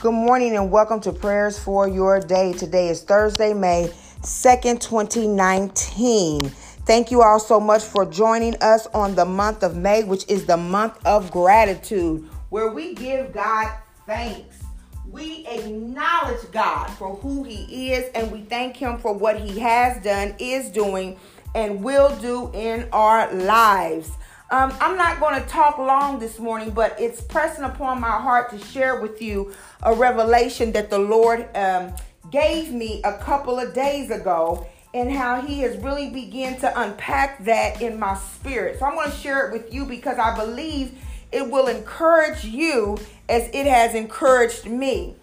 Good morning and welcome to Prayers for Your Day. Today is Thursday, May 2nd, 2019. Thank you all so much for joining us on the month of May, which is the month of gratitude, where we give God thanks. We acknowledge God for who He is and we thank Him for what He has done, is doing, and will do in our lives. Um, I'm not going to talk long this morning, but it's pressing upon my heart to share with you a revelation that the Lord um, gave me a couple of days ago and how he has really begun to unpack that in my spirit. So I'm going to share it with you because I believe it will encourage you as it has encouraged me.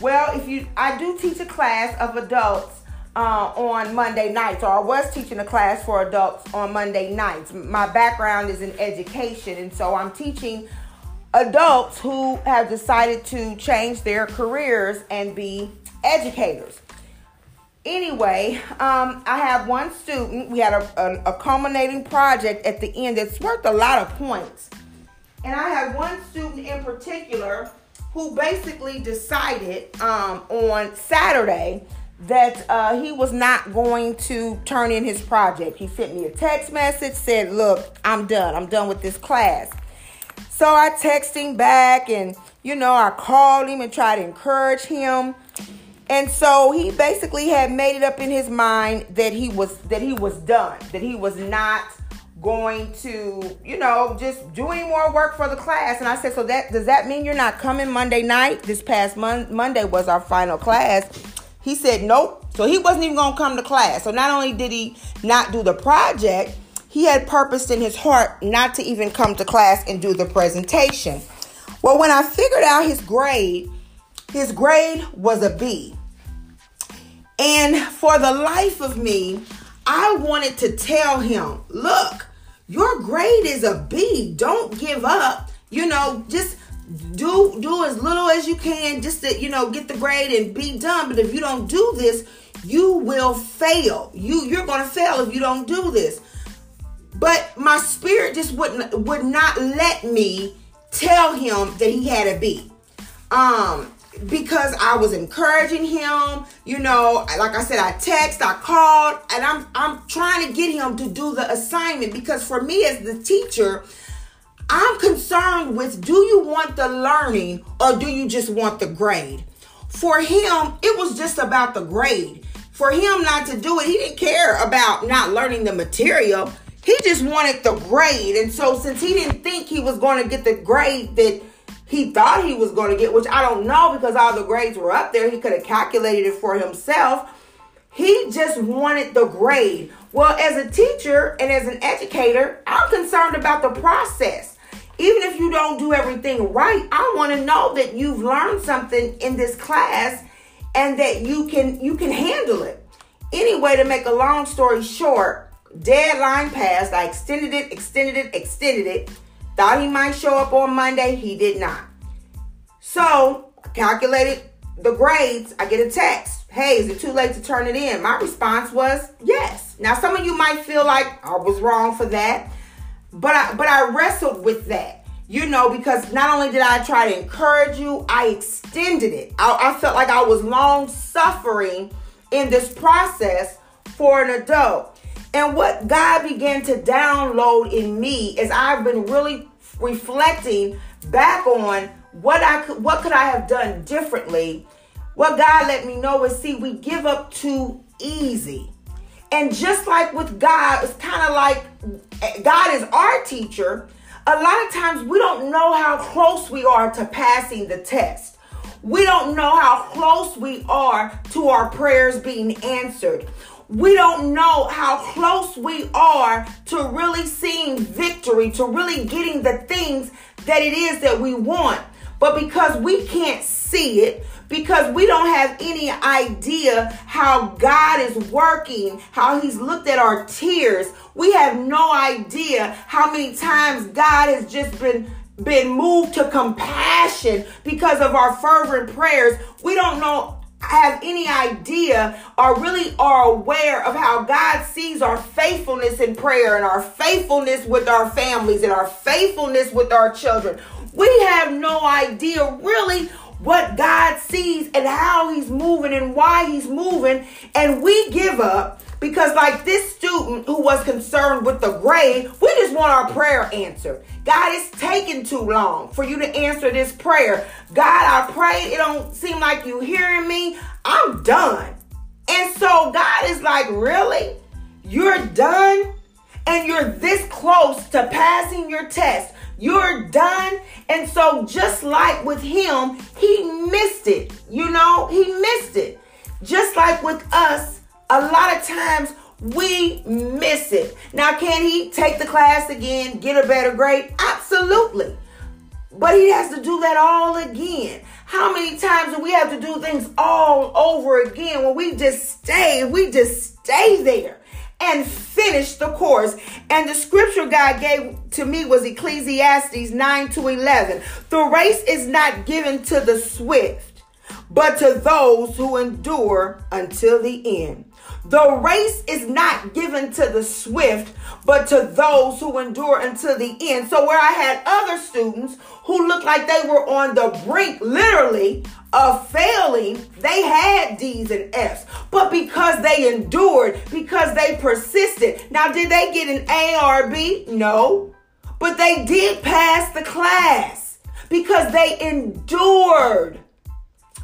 Well, if you I do teach a class of adults uh, on Monday nights, or I was teaching a class for adults on Monday nights. My background is in education, and so I'm teaching adults who have decided to change their careers and be educators. Anyway, um, I have one student. We had a, a, a culminating project at the end that's worth a lot of points. And I had one student in particular who basically decided um, on Saturday that uh, he was not going to turn in his project. He sent me a text message, said, Look, I'm done. I'm done with this class. So I texted him back and, you know, I called him and tried to encourage him. And so he basically had made it up in his mind that he was that he was done, that he was not going to, you know, just do any more work for the class. And I said, so that does that mean you're not coming Monday night? This past mon- Monday was our final class. He said, nope. So he wasn't even going to come to class. So not only did he not do the project, he had purposed in his heart not to even come to class and do the presentation. Well, when I figured out his grade, his grade was a B. And for the life of me, I wanted to tell him, look, your grade is a B. Don't give up. You know, just do do as little as you can just to you know get the grade and be done. But if you don't do this you will fail. You you're going to fail if you don't do this. But my spirit just wouldn't would not let me tell him that he had a b. Um because I was encouraging him, you know, like I said, I text, I called, and I'm I'm trying to get him to do the assignment because for me as the teacher, I'm concerned with do you want the learning or do you just want the grade? For him, it was just about the grade. For him not to do it, he didn't care about not learning the material. He just wanted the grade. And so, since he didn't think he was going to get the grade that he thought he was going to get, which I don't know because all the grades were up there, he could have calculated it for himself. He just wanted the grade. Well, as a teacher and as an educator, I'm concerned about the process even if you don't do everything right, I want to know that you've learned something in this class and that you can you can handle it. Anyway, to make a long story short, deadline passed. I extended it, extended it, extended it. Thought he might show up on Monday. He did not. So I calculated the grades. I get a text. Hey, is it too late to turn it in? My response was yes. Now, some of you might feel like I was wrong for that. But I but I wrestled with that. You know, because not only did I try to encourage you, I extended it. I, I felt like I was long suffering in this process for an adult. And what God began to download in me is I've been really reflecting back on what I could what could I have done differently. What God let me know is see, we give up too easy. And just like with God, it's kind of like God is our teacher. A lot of times we don't know how close we are to passing the test. We don't know how close we are to our prayers being answered. We don't know how close we are to really seeing victory, to really getting the things that it is that we want. But because we can't see it, because we don't have any idea how God is working, how He's looked at our tears. We have no idea how many times God has just been been moved to compassion because of our fervent prayers. We don't know have any idea or really are aware of how God sees our faithfulness in prayer and our faithfulness with our families and our faithfulness with our children. We have no idea really what God sees and how He's moving and why He's moving, and we give up because, like this student who was concerned with the grade, we just want our prayer answered. God, it's taking too long for you to answer this prayer. God, I pray it don't seem like you hearing me. I'm done. And so God is like, really? You're done? And you're this close to passing your test. You're done. And so, just like with him, he missed it. You know, he missed it. Just like with us, a lot of times we miss it. Now, can he take the class again, get a better grade? Absolutely. But he has to do that all again. How many times do we have to do things all over again when we just stay, we just stay there and finish the course? And the scripture God gave to me was Ecclesiastes 9 to 11. The race is not given to the swift, but to those who endure until the end. The race is not given to the swift, but to those who endure until the end. So, where I had other students who looked like they were on the brink, literally, of failing, they had D's and F's. But because they endured, because they persisted. Now, did they get an A or B? No. But they did pass the class because they endured.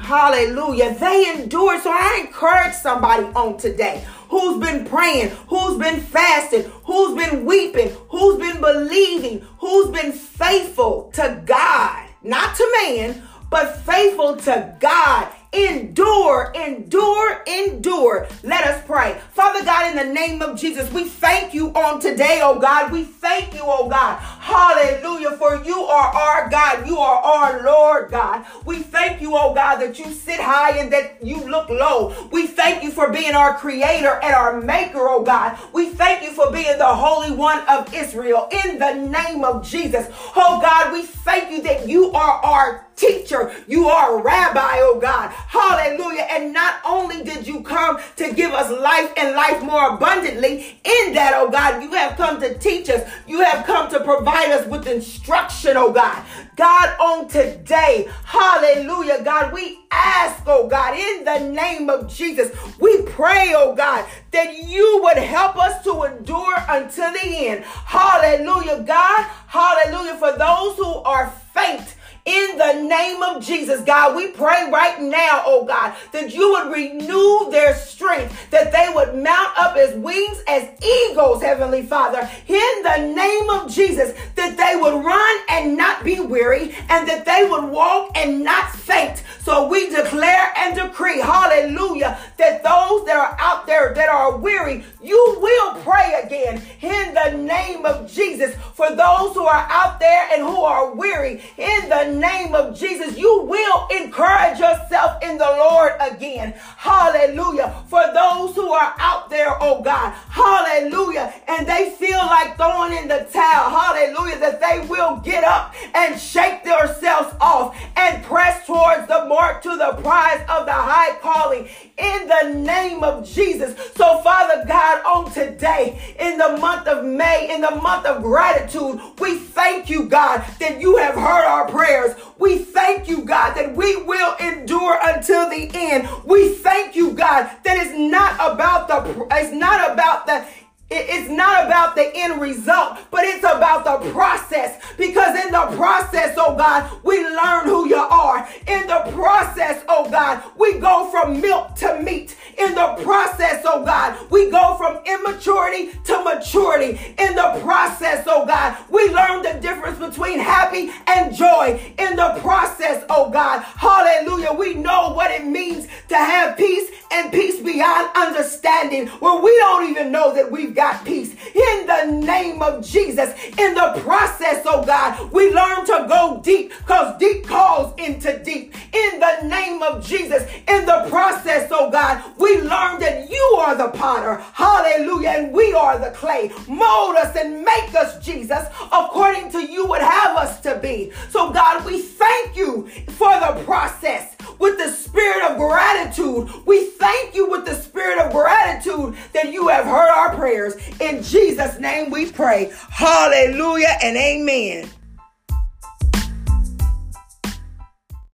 Hallelujah. They endured. So I encourage somebody on today who's been praying, who's been fasting, who's been weeping, who's been believing, who's been faithful to God, not to man, but faithful to God Endure, endure, endure. Let us pray. Father God, in the name of Jesus, we thank you on today, oh God. We thank you, oh God. Hallelujah. For you are our God. You are our Lord God. We thank you, oh God, that you sit high and that you look low. We thank you for being our creator and our maker, oh God. We thank you for being the Holy One of Israel in the name of Jesus. Oh God, we thank you that you are our teacher. You are a rabbi, oh God. Hallelujah. And not only did you come to give us life and life more abundantly, in that, oh God, you have come to teach us. You have come to provide us with instruction, oh God. God, on today, hallelujah, God, we ask, oh God, in the name of Jesus, we pray, oh God, that you would help us to endure until the end. Hallelujah, God. Hallelujah. For those who are faint, in the name of Jesus, God, we pray right now, oh God, that you would renew their strength, that they would mount up as wings as eagles, Heavenly Father, in the name of Jesus, that they would run and not be weary, and that they would walk and not faint. So we declare and decree, hallelujah, that those that are out there that are weary, you will pray again in the name of Jesus. For those who are out there and who are weary, in the name of Jesus, you will encourage yourself in the Lord again. Hallelujah. For those who are out there, oh God, hallelujah, and they feel like throwing in the towel, hallelujah, that they will get up and shake themselves off and press towards the mark to the prize of the high calling in the name of Jesus. So, Father God, on today, the month of May, in the month of gratitude, we thank you, God, that you have heard our prayers. We thank you, God, that we will endure until the end. We thank you, God, that it's not about the it's not about the it's not about the end result, but it's about the process. Because in the process, oh God, we learn who you are. In the process, oh God, we go from milk to meat. In the process, oh God, we immaturity to maturity. In the process, oh God, we learn the difference between happy and joy. In the process, oh God, hallelujah, we know what it means to have peace and peace beyond understanding, where we don't even know that we've got peace. Name of Jesus, in the process, oh God, we learn to go deep because deep calls into deep. In the name of Jesus, in the process, oh God, we learn that you are the potter. Hallelujah. And we are the clay. Mold us and make us, Jesus, according to you would have us to be. So, God, we name we pray. Hallelujah and amen.